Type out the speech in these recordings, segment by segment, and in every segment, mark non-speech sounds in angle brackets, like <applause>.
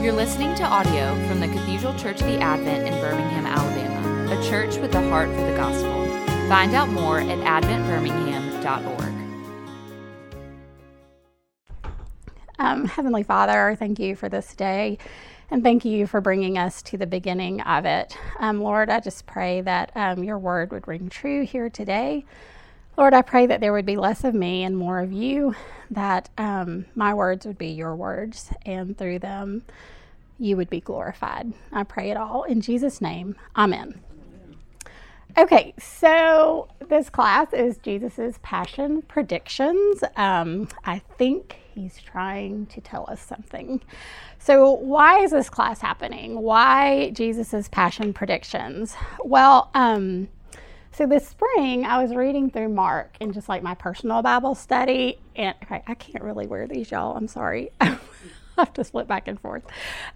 You're listening to audio from the Cathedral Church of the Advent in Birmingham, Alabama, a church with a heart for the gospel. Find out more at adventbirmingham.org. Um, Heavenly Father, thank you for this day and thank you for bringing us to the beginning of it. Um, Lord, I just pray that um, your word would ring true here today. Lord, I pray that there would be less of me and more of you, that um, my words would be your words, and through them you would be glorified. I pray it all in Jesus' name. Amen. Okay, so this class is Jesus' Passion Predictions. Um, I think he's trying to tell us something. So, why is this class happening? Why Jesus' Passion Predictions? Well, um, so this spring, I was reading through Mark in just like my personal Bible study, and okay, I can't really wear these, y'all. I'm sorry. <laughs> I have to split back and forth.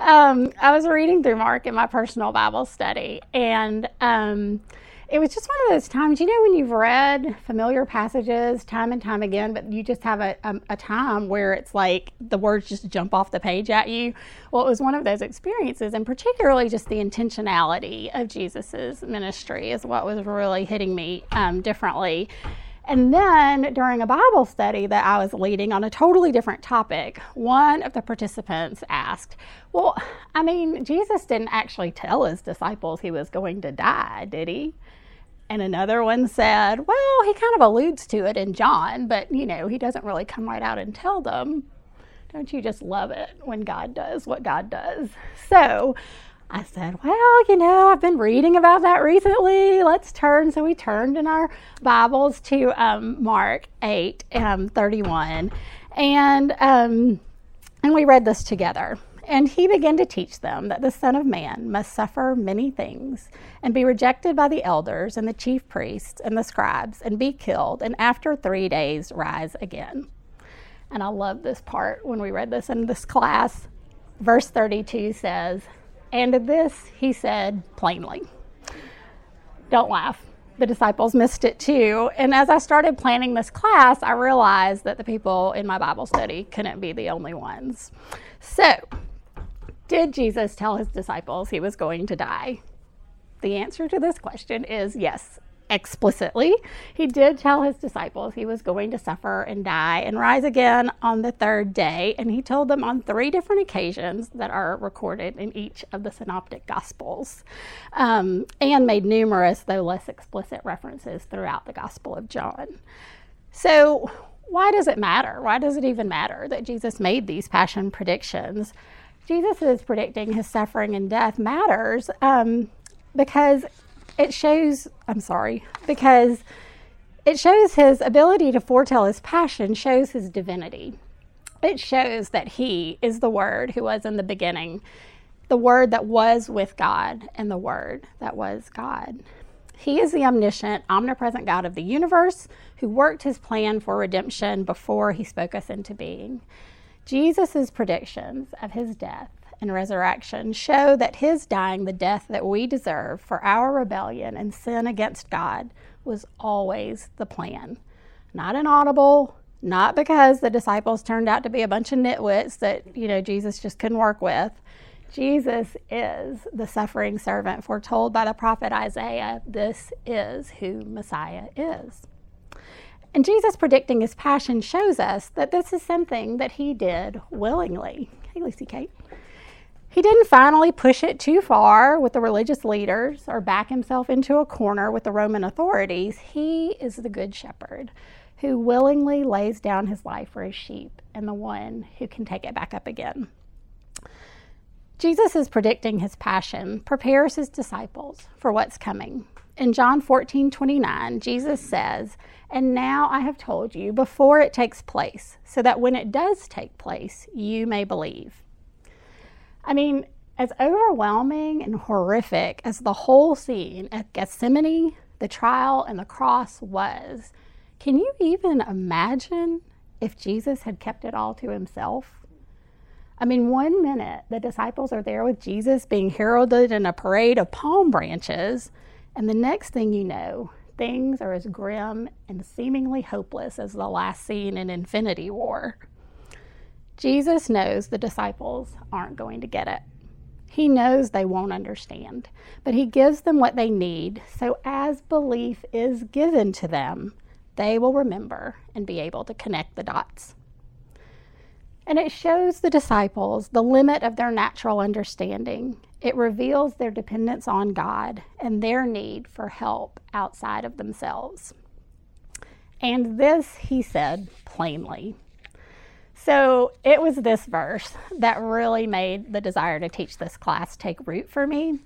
Um, I was reading through Mark in my personal Bible study, and um, it was just one of those times, you know, when you've read familiar passages time and time again, but you just have a, a, a, time where it's like the words just jump off the page at you. Well, it was one of those experiences, and particularly just the intentionality of Jesus's ministry is what was really hitting me um, differently. And then during a Bible study that I was leading on a totally different topic, one of the participants asked, Well, I mean, Jesus didn't actually tell his disciples he was going to die, did he? And another one said, well, he kind of alludes to it in John, but you know, he doesn't really come right out and tell them. Don't you just love it when God does what God does? So I said, well, you know, I've been reading about that recently. Let's turn. So we turned in our Bibles to um, Mark 8 um, 31. And, um, and we read this together. And he began to teach them that the Son of Man must suffer many things, and be rejected by the elders and the chief priests and the scribes, and be killed, and after three days rise again. And I love this part when we read this in this class. Verse 32 says, And this he said plainly. Don't laugh. The disciples missed it too. And as I started planning this class, I realized that the people in my Bible study couldn't be the only ones. So, did Jesus tell his disciples he was going to die? The answer to this question is yes, explicitly. He did tell his disciples he was going to suffer and die and rise again on the third day. And he told them on three different occasions that are recorded in each of the synoptic gospels um, and made numerous, though less explicit, references throughout the Gospel of John. So, why does it matter? Why does it even matter that Jesus made these passion predictions? Jesus is predicting his suffering and death matters um, because it shows, I'm sorry, because it shows his ability to foretell his passion, shows his divinity. It shows that he is the Word who was in the beginning, the Word that was with God, and the Word that was God. He is the omniscient, omnipresent God of the universe who worked his plan for redemption before he spoke us into being. Jesus' predictions of his death and resurrection show that his dying the death that we deserve for our rebellion and sin against God was always the plan. Not inaudible, not because the disciples turned out to be a bunch of nitwits that, you know, Jesus just couldn't work with. Jesus is the suffering servant foretold by the prophet Isaiah. This is who Messiah is. And Jesus predicting his passion shows us that this is something that he did willingly. Hey, Lucy Kate. He didn't finally push it too far with the religious leaders or back himself into a corner with the Roman authorities. He is the good shepherd who willingly lays down his life for his sheep and the one who can take it back up again. Jesus is predicting his passion, prepares his disciples for what's coming. In John 14 29, Jesus says, And now I have told you before it takes place, so that when it does take place, you may believe. I mean, as overwhelming and horrific as the whole scene at Gethsemane, the trial, and the cross was, can you even imagine if Jesus had kept it all to himself? I mean, one minute the disciples are there with Jesus being heralded in a parade of palm branches, and the next thing you know, things are as grim and seemingly hopeless as the last scene in Infinity War. Jesus knows the disciples aren't going to get it. He knows they won't understand, but He gives them what they need so as belief is given to them, they will remember and be able to connect the dots. And it shows the disciples the limit of their natural understanding. It reveals their dependence on God and their need for help outside of themselves. And this he said plainly. So it was this verse that really made the desire to teach this class take root for me.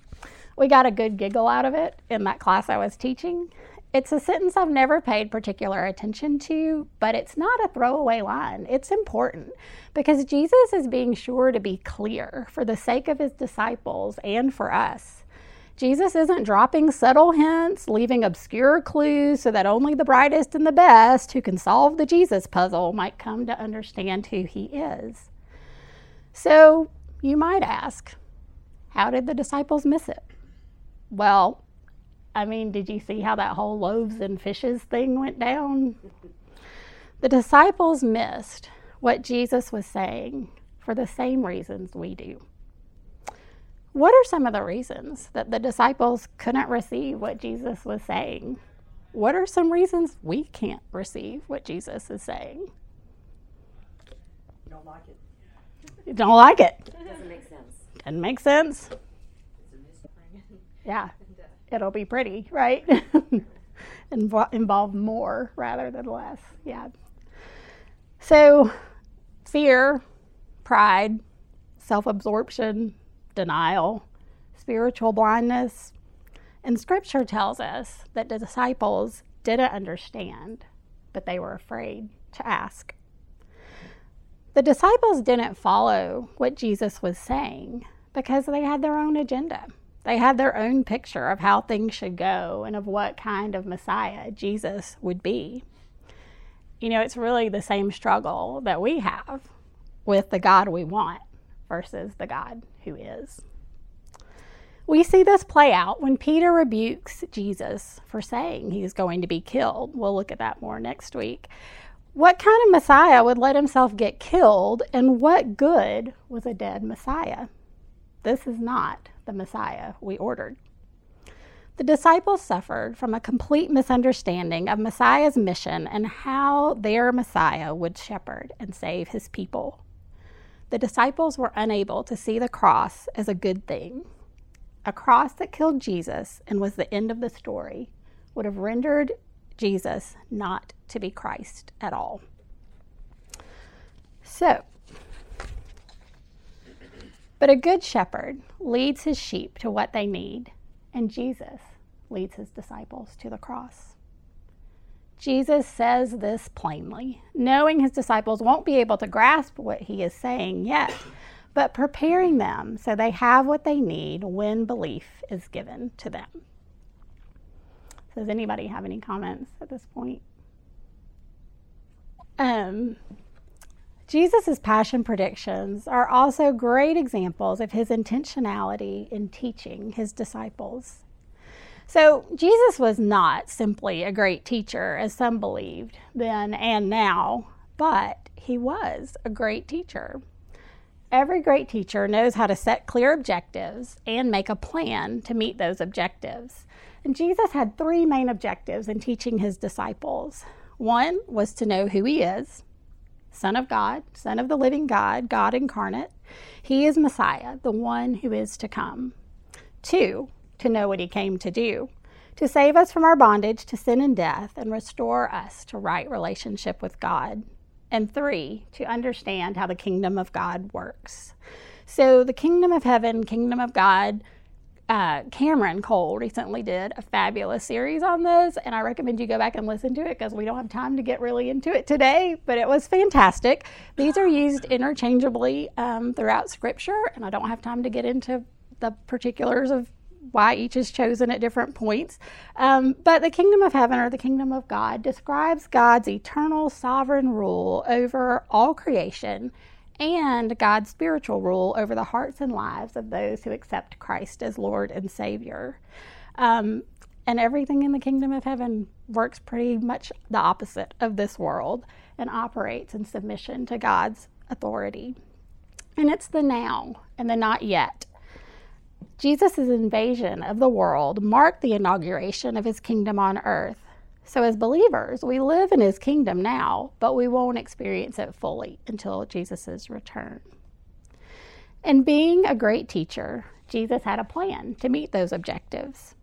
We got a good giggle out of it in that class I was teaching. It's a sentence I've never paid particular attention to, but it's not a throwaway line. It's important because Jesus is being sure to be clear for the sake of his disciples and for us. Jesus isn't dropping subtle hints, leaving obscure clues so that only the brightest and the best who can solve the Jesus puzzle might come to understand who he is. So you might ask, how did the disciples miss it? Well, I mean, did you see how that whole loaves and fishes thing went down? The disciples missed what Jesus was saying for the same reasons we do. What are some of the reasons that the disciples couldn't receive what Jesus was saying? What are some reasons we can't receive what Jesus is saying? Don't like it. You don't like it. Doesn't make sense. Doesn't make sense. It's a. Yeah. It'll be pretty, right? <laughs> Invo- involve more rather than less. Yeah. So, fear, pride, self absorption, denial, spiritual blindness. And scripture tells us that the disciples didn't understand, but they were afraid to ask. The disciples didn't follow what Jesus was saying because they had their own agenda. They had their own picture of how things should go and of what kind of Messiah Jesus would be. You know, it's really the same struggle that we have with the God we want versus the God who is. We see this play out when Peter rebukes Jesus for saying he's going to be killed. We'll look at that more next week. What kind of Messiah would let himself get killed, and what good was a dead Messiah? This is not the Messiah we ordered. The disciples suffered from a complete misunderstanding of Messiah's mission and how their Messiah would shepherd and save his people. The disciples were unable to see the cross as a good thing. A cross that killed Jesus and was the end of the story would have rendered Jesus not to be Christ at all. So, but a good shepherd leads his sheep to what they need, and Jesus leads his disciples to the cross. Jesus says this plainly, knowing his disciples won't be able to grasp what he is saying yet, but preparing them so they have what they need when belief is given to them. Does anybody have any comments at this point? Um, Jesus' passion predictions are also great examples of his intentionality in teaching his disciples. So, Jesus was not simply a great teacher, as some believed then and now, but he was a great teacher. Every great teacher knows how to set clear objectives and make a plan to meet those objectives. And Jesus had three main objectives in teaching his disciples. One was to know who he is, Son of God, Son of the living God, God incarnate. He is Messiah, the one who is to come. Two, to know what he came to do to save us from our bondage to sin and death and restore us to right relationship with God. And three, to understand how the kingdom of God works. So, the kingdom of heaven, kingdom of God, uh, Cameron Cole recently did a fabulous series on this, and I recommend you go back and listen to it because we don't have time to get really into it today, but it was fantastic. These are used interchangeably um, throughout Scripture, and I don't have time to get into the particulars of why each is chosen at different points. Um, but the kingdom of heaven or the kingdom of God describes God's eternal sovereign rule over all creation and God's spiritual rule over the hearts and lives of those who accept Christ as Lord and Savior. Um, and everything in the kingdom of heaven works pretty much the opposite of this world and operates in submission to God's authority. And it's the now and the not yet. Jesus' invasion of the world marked the inauguration of his kingdom on earth. So, as believers, we live in his kingdom now, but we won't experience it fully until Jesus' return. And being a great teacher, Jesus had a plan to meet those objectives.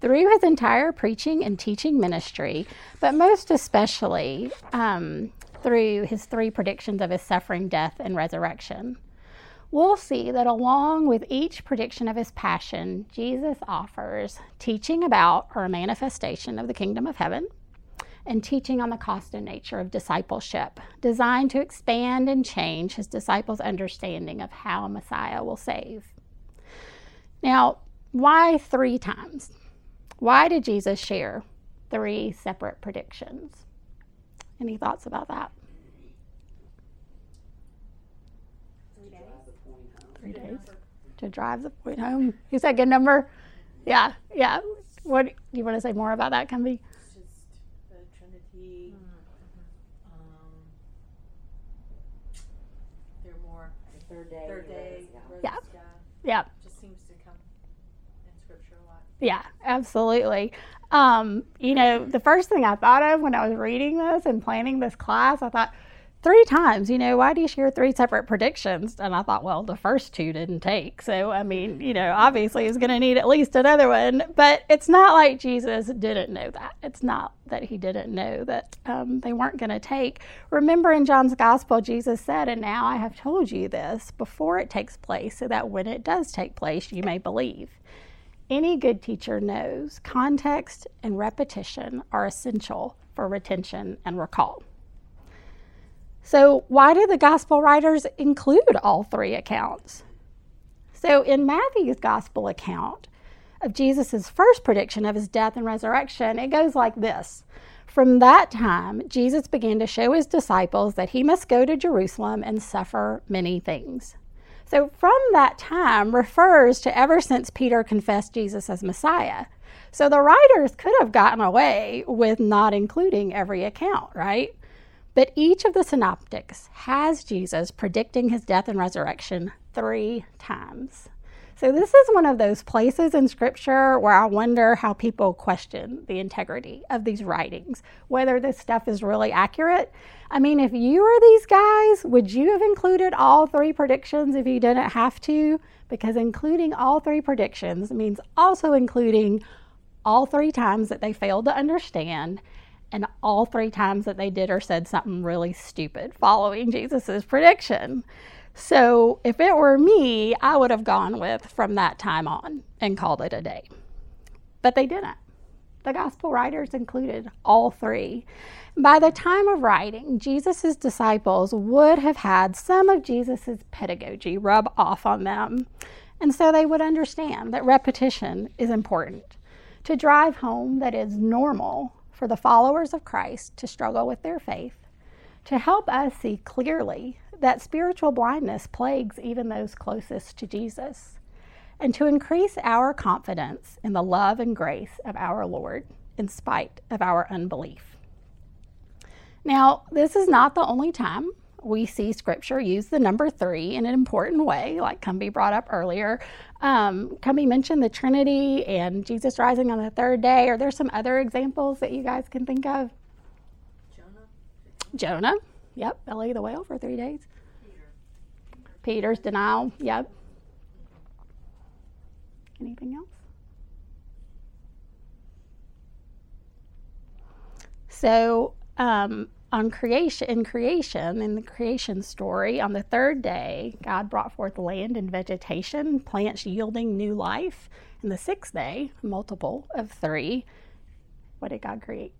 Through his entire preaching and teaching ministry, but most especially um, through his three predictions of his suffering, death, and resurrection, we'll see that along with each prediction of his passion, Jesus offers teaching about or a manifestation of the kingdom of heaven and teaching on the cost and nature of discipleship, designed to expand and change his disciples' understanding of how a Messiah will save. Now, why three times? Why did Jesus share three separate predictions? Any thoughts about that? Three days to drive the point home. Is that a good number? Yeah, yeah. What do you want to say more about that, Cumby? It's just the Trinity. Um, they're more Third day. third day. yeah. Yeah. yeah. Yeah, Just seems to come in scripture a lot. yeah, absolutely. Um, you know, the first thing I thought of when I was reading this and planning this class, I thought, three times, you know, why do you share three separate predictions? And I thought, well, the first two didn't take. So, I mean, you know, obviously he's going to need at least another one. But it's not like Jesus didn't know that. It's not that he didn't know that um, they weren't going to take. Remember in John's gospel, Jesus said, And now I have told you this before it takes place, so that when it does take place, you may believe. Any good teacher knows context and repetition are essential for retention and recall. So, why do the gospel writers include all three accounts? So, in Matthew's gospel account of Jesus' first prediction of his death and resurrection, it goes like this From that time, Jesus began to show his disciples that he must go to Jerusalem and suffer many things. So, from that time refers to ever since Peter confessed Jesus as Messiah. So, the writers could have gotten away with not including every account, right? But each of the synoptics has Jesus predicting his death and resurrection three times. So, this is one of those places in Scripture where I wonder how people question the integrity of these writings, whether this stuff is really accurate. I mean, if you were these guys, would you have included all three predictions if you didn't have to? Because including all three predictions means also including all three times that they failed to understand and all three times that they did or said something really stupid following Jesus' prediction. So if it were me, I would have gone with from that time on and called it a day. But they didn't. The gospel writers included all three. By the time of writing, Jesus' disciples would have had some of Jesus' pedagogy rub off on them. And so they would understand that repetition is important to drive home that it's normal for the followers of Christ to struggle with their faith, to help us see clearly that spiritual blindness plagues even those closest to Jesus, and to increase our confidence in the love and grace of our Lord in spite of our unbelief. Now, this is not the only time we see scripture use the number three in an important way, like Cumby brought up earlier. Um, Cumby mentioned the Trinity and Jesus rising on the third day. Are there some other examples that you guys can think of? Jonah, Jonah, yep, belly the whale for three days. Peter's denial, yep. Anything else? So, um, on creation, in creation, in the creation story, on the third day, God brought forth land and vegetation, plants yielding new life. And the sixth day, multiple of three, what did God create?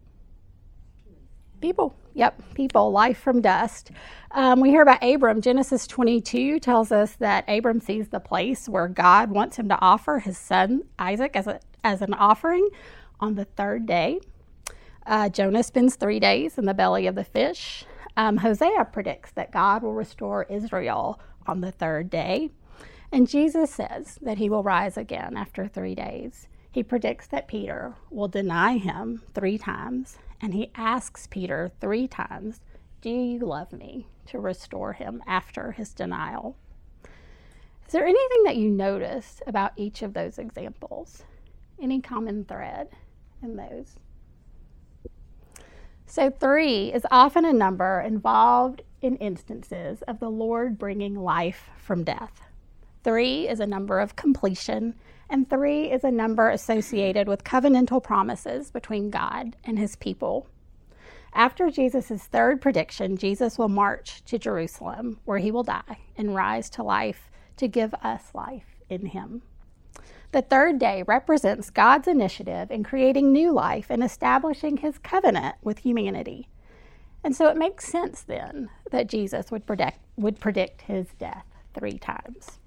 People. Yep, people, life from dust. Um, we hear about Abram. Genesis 22 tells us that Abram sees the place where God wants him to offer his son Isaac as, a, as an offering on the third day. Uh, Jonah spends three days in the belly of the fish. Um, Hosea predicts that God will restore Israel on the third day. And Jesus says that he will rise again after three days. He predicts that Peter will deny him three times, and he asks Peter three times, Do you love me? to restore him after his denial. Is there anything that you notice about each of those examples? Any common thread in those? So, three is often a number involved in instances of the Lord bringing life from death. Three is a number of completion, and three is a number associated with covenantal promises between God and his people. After Jesus' third prediction, Jesus will march to Jerusalem, where he will die and rise to life to give us life in him. The third day represents God's initiative in creating new life and establishing his covenant with humanity. And so it makes sense then that Jesus would predict, would predict his death three times.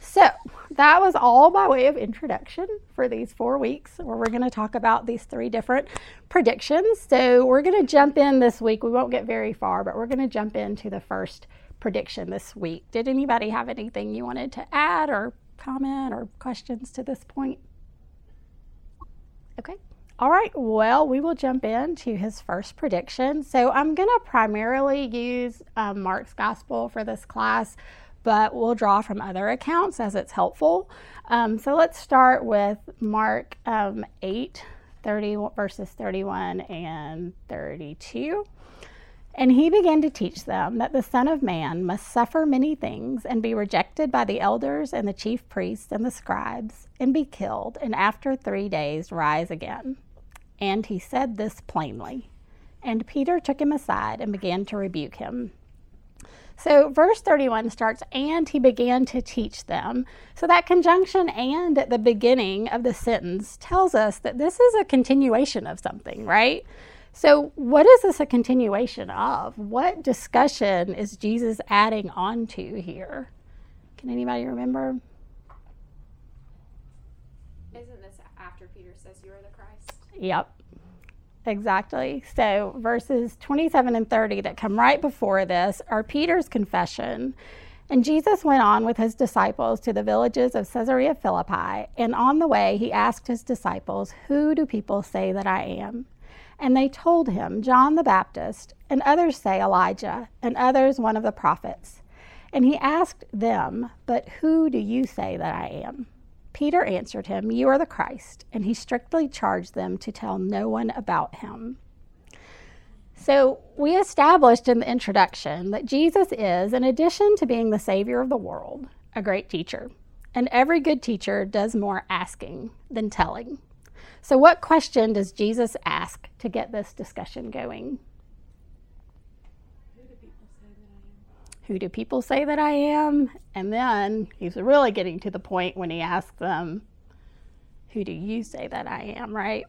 So, that was all by way of introduction for these four weeks where we're going to talk about these three different predictions. So, we're going to jump in this week. We won't get very far, but we're going to jump into the first prediction this week. Did anybody have anything you wanted to add or comment or questions to this point? Okay. All right, well, we will jump into his first prediction. So I'm going to primarily use um, Mark's gospel for this class, but we'll draw from other accounts as it's helpful. Um, so let's start with Mark um, 8, 30, verses 31 and 32. And he began to teach them that the Son of Man must suffer many things and be rejected by the elders and the chief priests and the scribes and be killed, and after three days rise again. And he said this plainly. And Peter took him aside and began to rebuke him. So, verse 31 starts, and he began to teach them. So, that conjunction and at the beginning of the sentence tells us that this is a continuation of something, right? So, what is this a continuation of? What discussion is Jesus adding on to here? Can anybody remember? Isn't this after Peter says you are the Christ? Yep. Exactly. So, verses 27 and 30 that come right before this are Peter's confession. And Jesus went on with his disciples to the villages of Caesarea Philippi. And on the way, he asked his disciples, Who do people say that I am? And they told him, John the Baptist, and others say Elijah, and others one of the prophets. And he asked them, But who do you say that I am? Peter answered him, You are the Christ. And he strictly charged them to tell no one about him. So, we established in the introduction that Jesus is, in addition to being the Savior of the world, a great teacher. And every good teacher does more asking than telling. So, what question does Jesus ask to get this discussion going? Who do people say that I am? And then he's really getting to the point when he asks them, Who do you say that I am, right?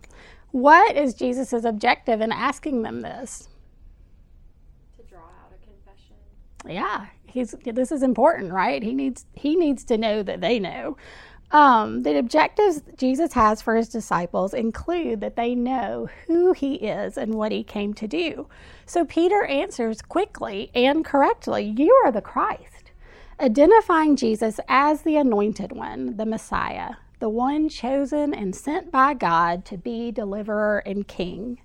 What is Jesus' objective in asking them this? To draw out a confession. Yeah, he's this is important, right? He needs he needs to know that they know. Um, the objectives Jesus has for his disciples include that they know who he is and what he came to do. So Peter answers quickly and correctly You are the Christ, identifying Jesus as the anointed one, the Messiah, the one chosen and sent by God to be deliverer and king.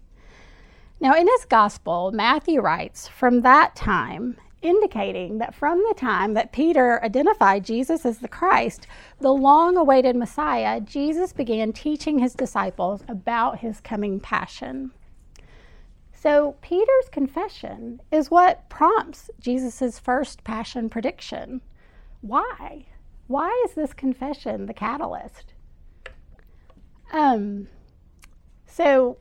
Now, in his gospel, Matthew writes, From that time, indicating that from the time that Peter identified Jesus as the Christ, the long awaited Messiah, Jesus began teaching his disciples about his coming passion. So, Peter's confession is what prompts Jesus' first passion prediction. Why? Why is this confession the catalyst? Um, so,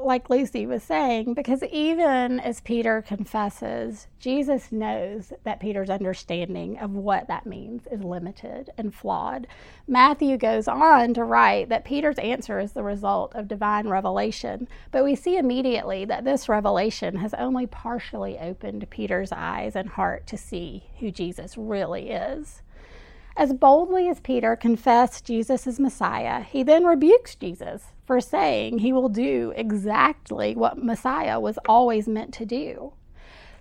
like Lucy was saying, because even as Peter confesses, Jesus knows that Peter's understanding of what that means is limited and flawed. Matthew goes on to write that Peter's answer is the result of divine revelation, but we see immediately that this revelation has only partially opened Peter's eyes and heart to see who Jesus really is. As boldly as Peter confessed Jesus as Messiah, he then rebukes Jesus for saying he will do exactly what Messiah was always meant to do.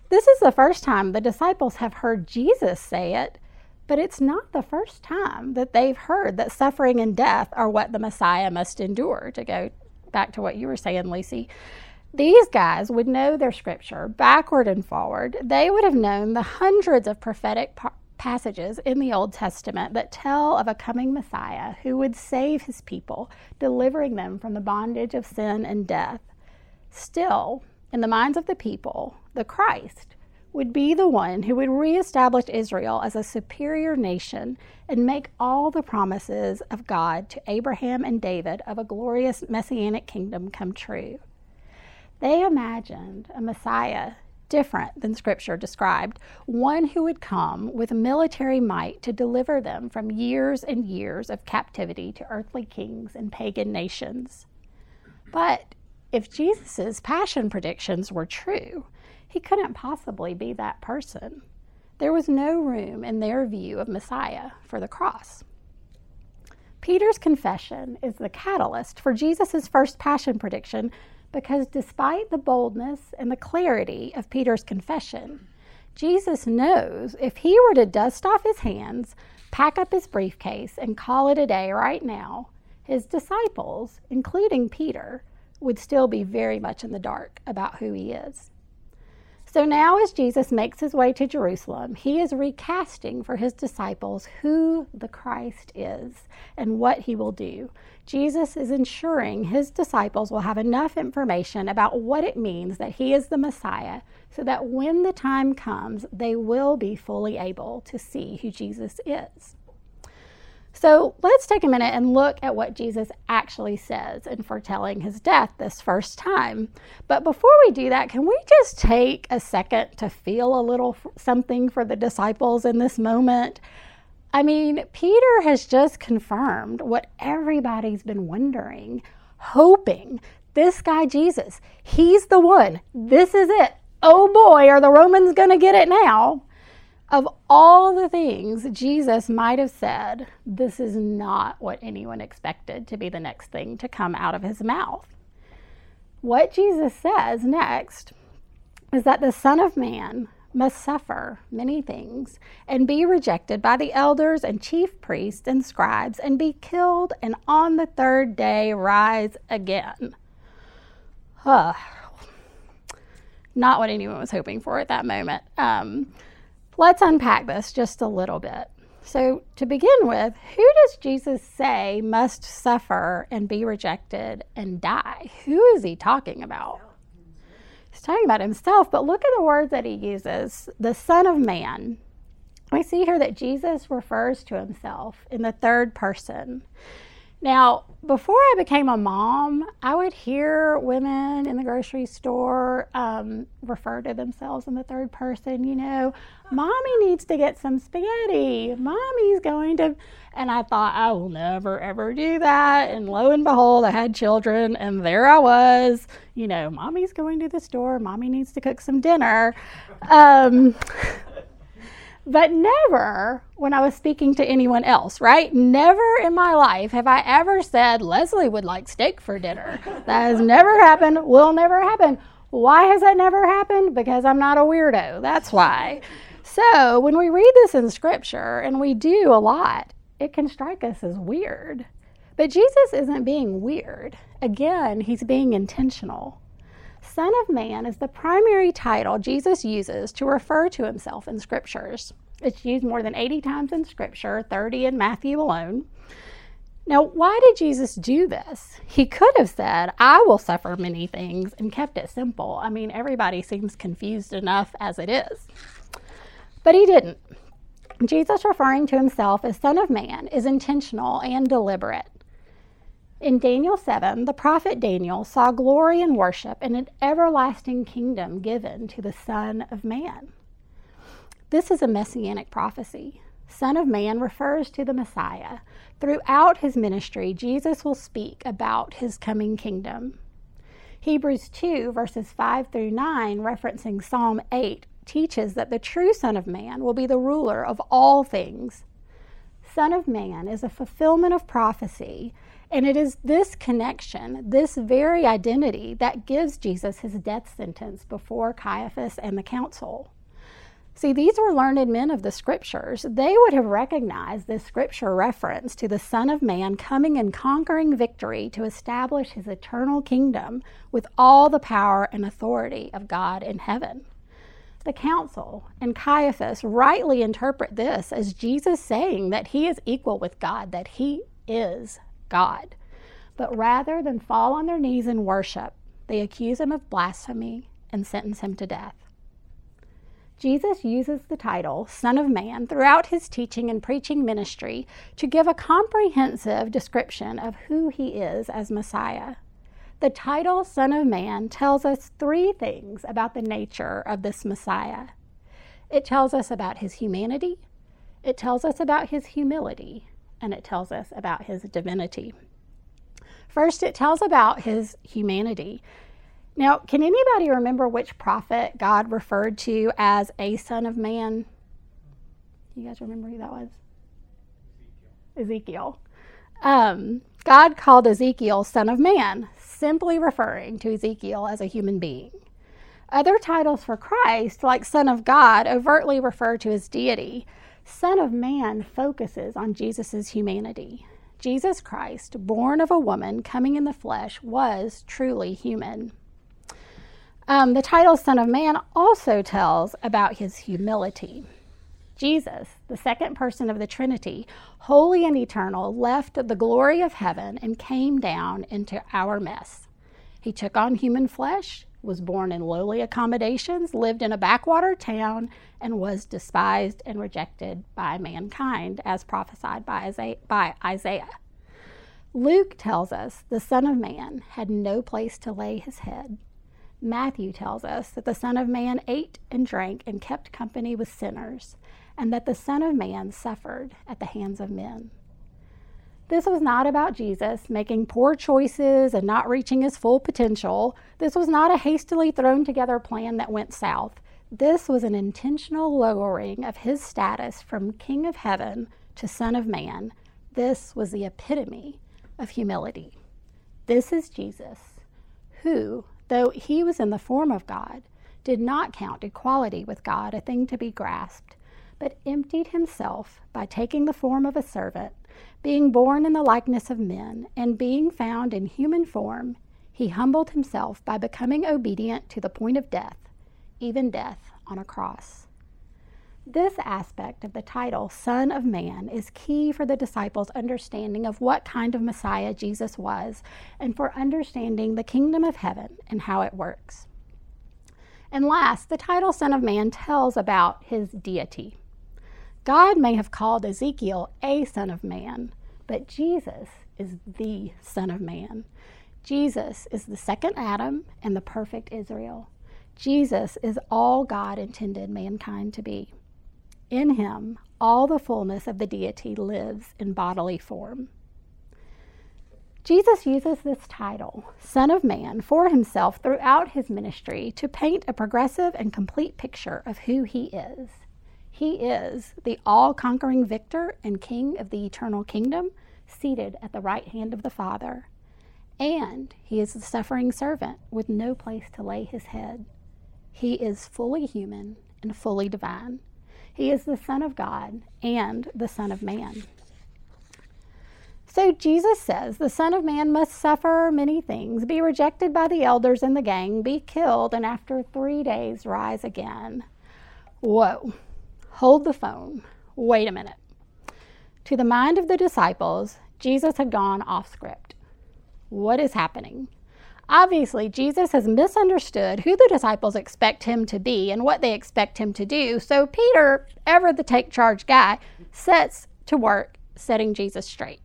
This is the first time the disciples have heard Jesus say it, but it's not the first time that they've heard that suffering and death are what the Messiah must endure. To go back to what you were saying, Lucy. These guys would know their scripture backward and forward. They would have known the hundreds of prophetic passages in the Old Testament that tell of a coming Messiah who would save his people, delivering them from the bondage of sin and death. Still, in the minds of the people, the Christ would be the one who would reestablish Israel as a superior nation and make all the promises of God to Abraham and David of a glorious messianic kingdom come true. They imagined a Messiah different than Scripture described, one who would come with military might to deliver them from years and years of captivity to earthly kings and pagan nations. But if Jesus' passion predictions were true, he couldn't possibly be that person. There was no room in their view of Messiah for the cross. Peter's confession is the catalyst for Jesus' first passion prediction because despite the boldness and the clarity of Peter's confession, Jesus knows if he were to dust off his hands, pack up his briefcase, and call it a day right now, his disciples, including Peter, would still be very much in the dark about who he is. So now, as Jesus makes his way to Jerusalem, he is recasting for his disciples who the Christ is and what he will do. Jesus is ensuring his disciples will have enough information about what it means that he is the Messiah so that when the time comes, they will be fully able to see who Jesus is. So let's take a minute and look at what Jesus actually says in foretelling his death this first time. But before we do that, can we just take a second to feel a little something for the disciples in this moment? I mean, Peter has just confirmed what everybody's been wondering, hoping this guy Jesus, he's the one. This is it. Oh boy, are the Romans going to get it now? Of all the things Jesus might have said, this is not what anyone expected to be the next thing to come out of his mouth. What Jesus says next is that the Son of Man must suffer many things and be rejected by the elders and chief priests and scribes and be killed and on the third day rise again. Huh. Not what anyone was hoping for at that moment. Um, Let's unpack this just a little bit. So, to begin with, who does Jesus say must suffer and be rejected and die? Who is he talking about? He's talking about himself, but look at the words that he uses the Son of Man. We see here that Jesus refers to himself in the third person. Now, before I became a mom, I would hear women in the grocery store um, refer to themselves in the third person. You know, mommy needs to get some spaghetti. Mommy's going to. And I thought, I will never, ever do that. And lo and behold, I had children, and there I was. You know, mommy's going to the store. Mommy needs to cook some dinner. Um, <laughs> but never when I was speaking to anyone else, right? Never in my life have I ever said, Leslie would like steak for dinner. That has never happened, will never happen. Why has that never happened? Because I'm not a weirdo. That's why. So when we read this in scripture, and we do a lot, it can strike us as weird. But Jesus isn't being weird. Again, he's being intentional. Son of Man is the primary title Jesus uses to refer to himself in scriptures. It's used more than 80 times in scripture, 30 in Matthew alone. Now, why did Jesus do this? He could have said, I will suffer many things and kept it simple. I mean, everybody seems confused enough as it is. But he didn't. Jesus referring to himself as Son of Man is intentional and deliberate. In Daniel 7, the prophet Daniel saw glory and worship and an everlasting kingdom given to the Son of Man. This is a messianic prophecy. Son of Man refers to the Messiah. Throughout his ministry, Jesus will speak about his coming kingdom. Hebrews 2, verses 5 through 9, referencing Psalm 8, teaches that the true Son of Man will be the ruler of all things. Son of Man is a fulfillment of prophecy and it is this connection, this very identity, that gives Jesus his death sentence before Caiaphas and the council. See, these were learned men of the scriptures. They would have recognized this scripture reference to the Son of Man coming and conquering victory to establish his eternal kingdom with all the power and authority of God in heaven. The council and Caiaphas rightly interpret this as Jesus saying that he is equal with God, that he is God. But rather than fall on their knees in worship, they accuse him of blasphemy and sentence him to death. Jesus uses the title Son of Man throughout his teaching and preaching ministry to give a comprehensive description of who he is as Messiah. The title Son of Man tells us three things about the nature of this Messiah. It tells us about his humanity, it tells us about his humility, and it tells us about his divinity. First, it tells about his humanity. Now, can anybody remember which prophet God referred to as a son of man? You guys remember who that was? Ezekiel. Um, God called Ezekiel son of man, simply referring to Ezekiel as a human being. Other titles for Christ, like Son of God, overtly refer to his deity. Son of Man focuses on Jesus' humanity. Jesus Christ, born of a woman, coming in the flesh, was truly human. Um, the title Son of Man also tells about his humility. Jesus, the second person of the Trinity, holy and eternal, left the glory of heaven and came down into our mess. He took on human flesh, was born in lowly accommodations, lived in a backwater town, and was despised and rejected by mankind, as prophesied by Isaiah. Luke tells us the Son of Man had no place to lay his head. Matthew tells us that the Son of Man ate and drank and kept company with sinners, and that the Son of Man suffered at the hands of men. This was not about Jesus making poor choices and not reaching his full potential. This was not a hastily thrown together plan that went south. This was an intentional lowering of his status from King of Heaven to Son of Man. This was the epitome of humility. This is Jesus, who, though he was in the form of God, did not count equality with God a thing to be grasped, but emptied himself by taking the form of a servant, being born in the likeness of men, and being found in human form, he humbled himself by becoming obedient to the point of death, even death on a cross. This aspect of the title, Son of Man, is key for the disciples' understanding of what kind of Messiah Jesus was and for understanding the kingdom of heaven and how it works. And last, the title Son of Man tells about his deity. God may have called Ezekiel a Son of Man, but Jesus is the Son of Man. Jesus is the second Adam and the perfect Israel. Jesus is all God intended mankind to be. In him, all the fullness of the deity lives in bodily form. Jesus uses this title, Son of Man, for himself throughout his ministry to paint a progressive and complete picture of who he is. He is the all conquering victor and king of the eternal kingdom, seated at the right hand of the Father. And he is the suffering servant with no place to lay his head. He is fully human and fully divine. He is the Son of God and the Son of Man. So Jesus says the Son of Man must suffer many things, be rejected by the elders and the gang, be killed, and after three days rise again. Whoa, hold the phone. Wait a minute. To the mind of the disciples, Jesus had gone off script. What is happening? Obviously, Jesus has misunderstood who the disciples expect him to be and what they expect him to do. So, Peter, ever the take charge guy, sets to work setting Jesus straight.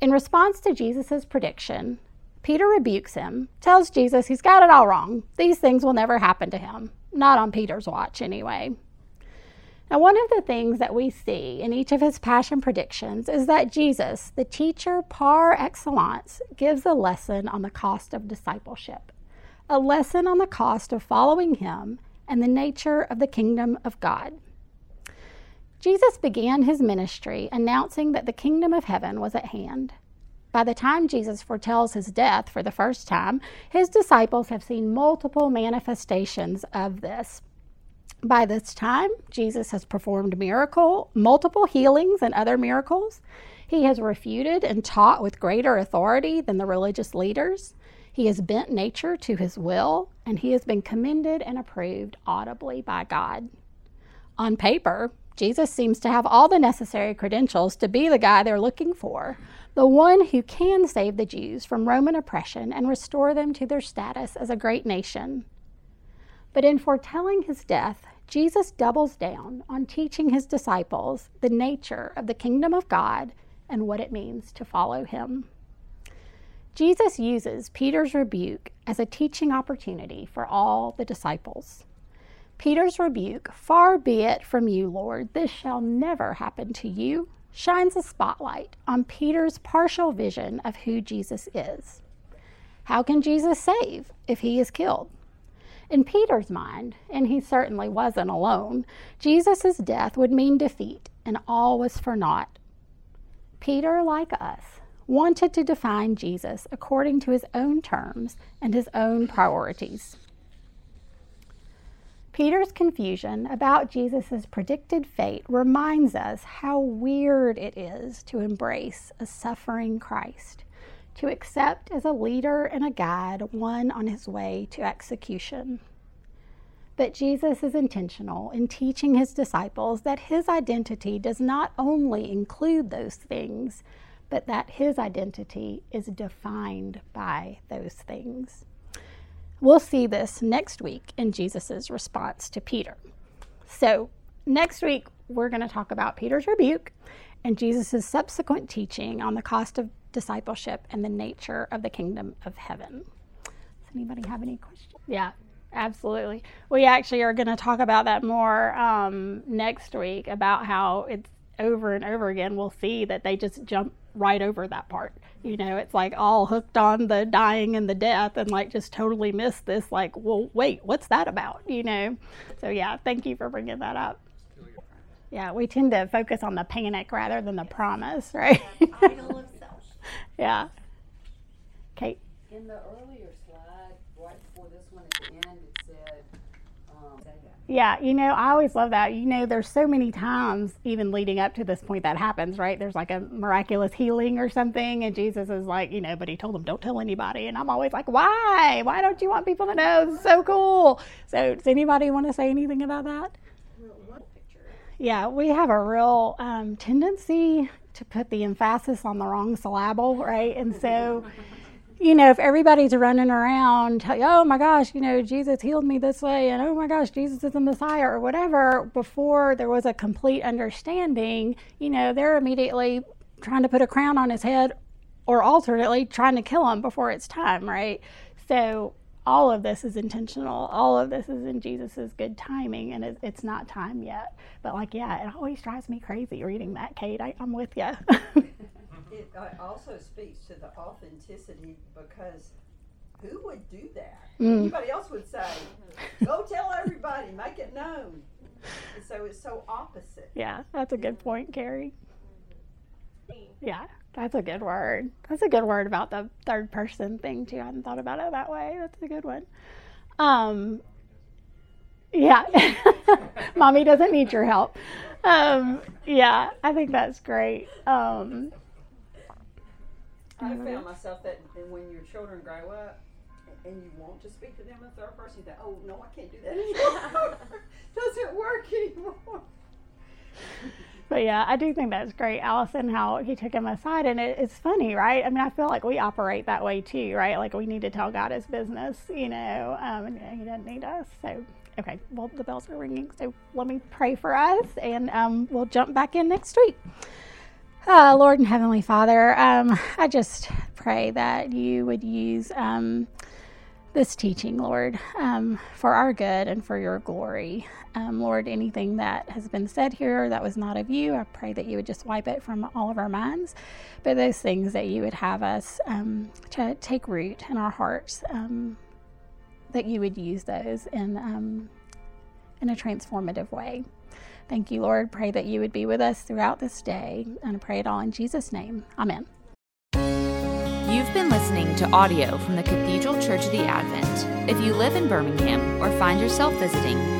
In response to Jesus' prediction, Peter rebukes him, tells Jesus he's got it all wrong. These things will never happen to him. Not on Peter's watch, anyway. Now, one of the things that we see in each of his passion predictions is that Jesus, the teacher par excellence, gives a lesson on the cost of discipleship, a lesson on the cost of following him and the nature of the kingdom of God. Jesus began his ministry announcing that the kingdom of heaven was at hand. By the time Jesus foretells his death for the first time, his disciples have seen multiple manifestations of this By this time, Jesus has performed miracle, multiple healings and other miracles. He has refuted and taught with greater authority than the religious leaders. He has bent nature to his will, and he has been commended and approved audibly by God. On paper, Jesus seems to have all the necessary credentials to be the guy they're looking for, the one who can save the Jews from Roman oppression and restore them to their status as a great nation. But in foretelling his death, Jesus doubles down on teaching his disciples the nature of the kingdom of God and what it means to follow him. Jesus uses Peter's rebuke as a teaching opportunity for all the disciples. Peter's rebuke, Far be it from you, Lord, this shall never happen to you, shines a spotlight on Peter's partial vision of who Jesus is. How can Jesus save if he is killed? In Peter's mind, and he certainly wasn't alone, Jesus' death would mean defeat, and all was for naught. Peter, like us, wanted to define Jesus according to his own terms and his own priorities. Peter's confusion about Jesus' predicted fate reminds us how weird it is to embrace a suffering Christ, to accept as a leader and a guide one on his way to execution. But Jesus is intentional in teaching his disciples that his identity does not only include those things, but that his identity is defined by those things. We'll see this next week in Jesus' response to Peter. So, next week, we're going to talk about Peter's rebuke and Jesus' subsequent teaching on the cost of discipleship and the nature of the kingdom of heaven. Does anybody have any questions? Yeah, absolutely. We actually are going to talk about that more um, next week about how it's over and over again. We'll see that they just jump right over that part. You know, it's like all hooked on the dying and the death and like just totally miss this, like, well, wait, what's that about? You know? So, yeah, thank you for bringing that up. Yeah, we tend to focus on the panic rather than the promise, right? <laughs> Idol of self. yeah. Kate. In the earlier slide, right before this one at the end, it said, um. Yeah, you know, I always love that. You know, there's so many times, even leading up to this point, that happens, right? There's like a miraculous healing or something, and Jesus is like, you know, but he told them, don't tell anybody. And I'm always like, why? Why don't you want people to know? It's so cool. So, does anybody want to say anything about that? Yeah, we have a real um, tendency to put the emphasis on the wrong syllable, right? And so, you know, if everybody's running around, oh my gosh, you know, Jesus healed me this way, and oh my gosh, Jesus is the Messiah, or whatever, before there was a complete understanding, you know, they're immediately trying to put a crown on his head, or alternately trying to kill him before it's time, right? So, all of this is intentional. All of this is in Jesus' good timing, and it, it's not time yet. But, like, yeah, it always drives me crazy reading that, Kate. I, I'm with you. <laughs> It uh, also speaks to the authenticity because who would do that? Mm. Anybody else would say, <laughs> "Go tell everybody, make it known." And so it's so opposite. Yeah, that's a good point, Carrie. Yeah, that's a good word. That's a good word about the third person thing too. I hadn't thought about it that way. That's a good one. Um, yeah, <laughs> mommy doesn't need your help. Um, yeah, I think that's great. Um, I found myself that and when your children grow up and you want to speak to them in third person, you think, "Oh no, I can't do that anymore. <laughs> <laughs> Doesn't work anymore." But yeah, I do think that's great, Allison, how he took him aside. And it, it's funny, right? I mean, I feel like we operate that way too, right? Like we need to tell God his business, you know, um, and he doesn't need us. So, okay, well, the bells are ringing. So let me pray for us and um, we'll jump back in next week. Uh, Lord and Heavenly Father, um, I just pray that you would use um, this teaching, Lord, um, for our good and for your glory. Um, Lord, anything that has been said here that was not of you, I pray that you would just wipe it from all of our minds. But those things that you would have us um, to take root in our hearts, um, that you would use those in, um, in a transformative way. Thank you, Lord. Pray that you would be with us throughout this day. And I pray it all in Jesus' name. Amen. You've been listening to audio from the Cathedral Church of the Advent. If you live in Birmingham or find yourself visiting,